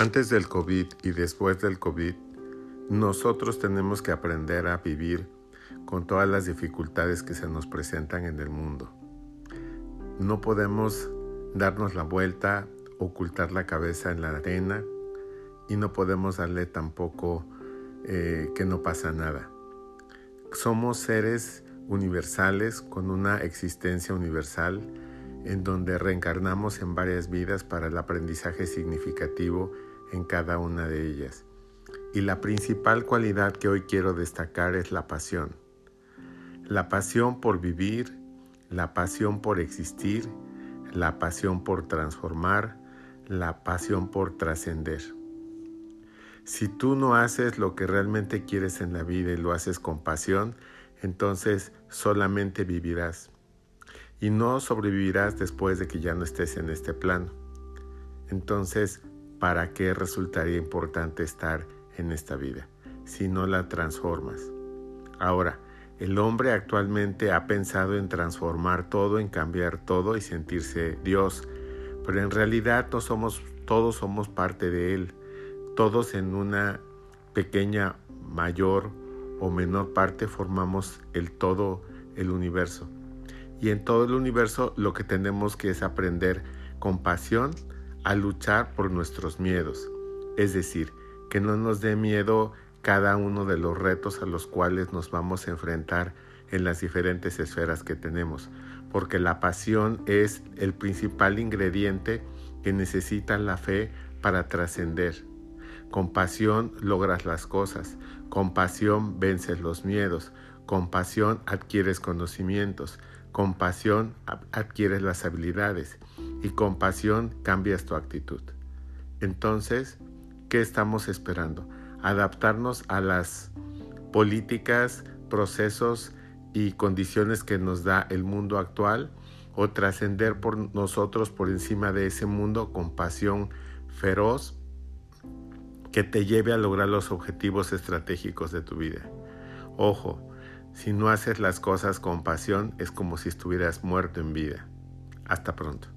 Antes del COVID y después del COVID, nosotros tenemos que aprender a vivir con todas las dificultades que se nos presentan en el mundo. No podemos darnos la vuelta, ocultar la cabeza en la arena y no podemos darle tampoco eh, que no pasa nada. Somos seres universales con una existencia universal en donde reencarnamos en varias vidas para el aprendizaje significativo en cada una de ellas. Y la principal cualidad que hoy quiero destacar es la pasión. La pasión por vivir, la pasión por existir, la pasión por transformar, la pasión por trascender. Si tú no haces lo que realmente quieres en la vida y lo haces con pasión, entonces solamente vivirás. Y no sobrevivirás después de que ya no estés en este plano. Entonces, ¿para qué resultaría importante estar en esta vida si no la transformas? Ahora, el hombre actualmente ha pensado en transformar todo, en cambiar todo y sentirse Dios, pero en realidad no somos, todos somos parte de Él, todos en una pequeña, mayor o menor parte formamos el todo, el universo. Y en todo el universo lo que tenemos que es aprender compasión, a luchar por nuestros miedos, es decir, que no nos dé miedo cada uno de los retos a los cuales nos vamos a enfrentar en las diferentes esferas que tenemos, porque la pasión es el principal ingrediente que necesita la fe para trascender. Con pasión logras las cosas, con pasión vences los miedos, con pasión adquieres conocimientos, con pasión adquieres las habilidades y con pasión cambias tu actitud. Entonces, ¿qué estamos esperando? Adaptarnos a las políticas, procesos y condiciones que nos da el mundo actual o trascender por nosotros por encima de ese mundo con pasión feroz que te lleve a lograr los objetivos estratégicos de tu vida. Ojo, si no haces las cosas con pasión es como si estuvieras muerto en vida. Hasta pronto.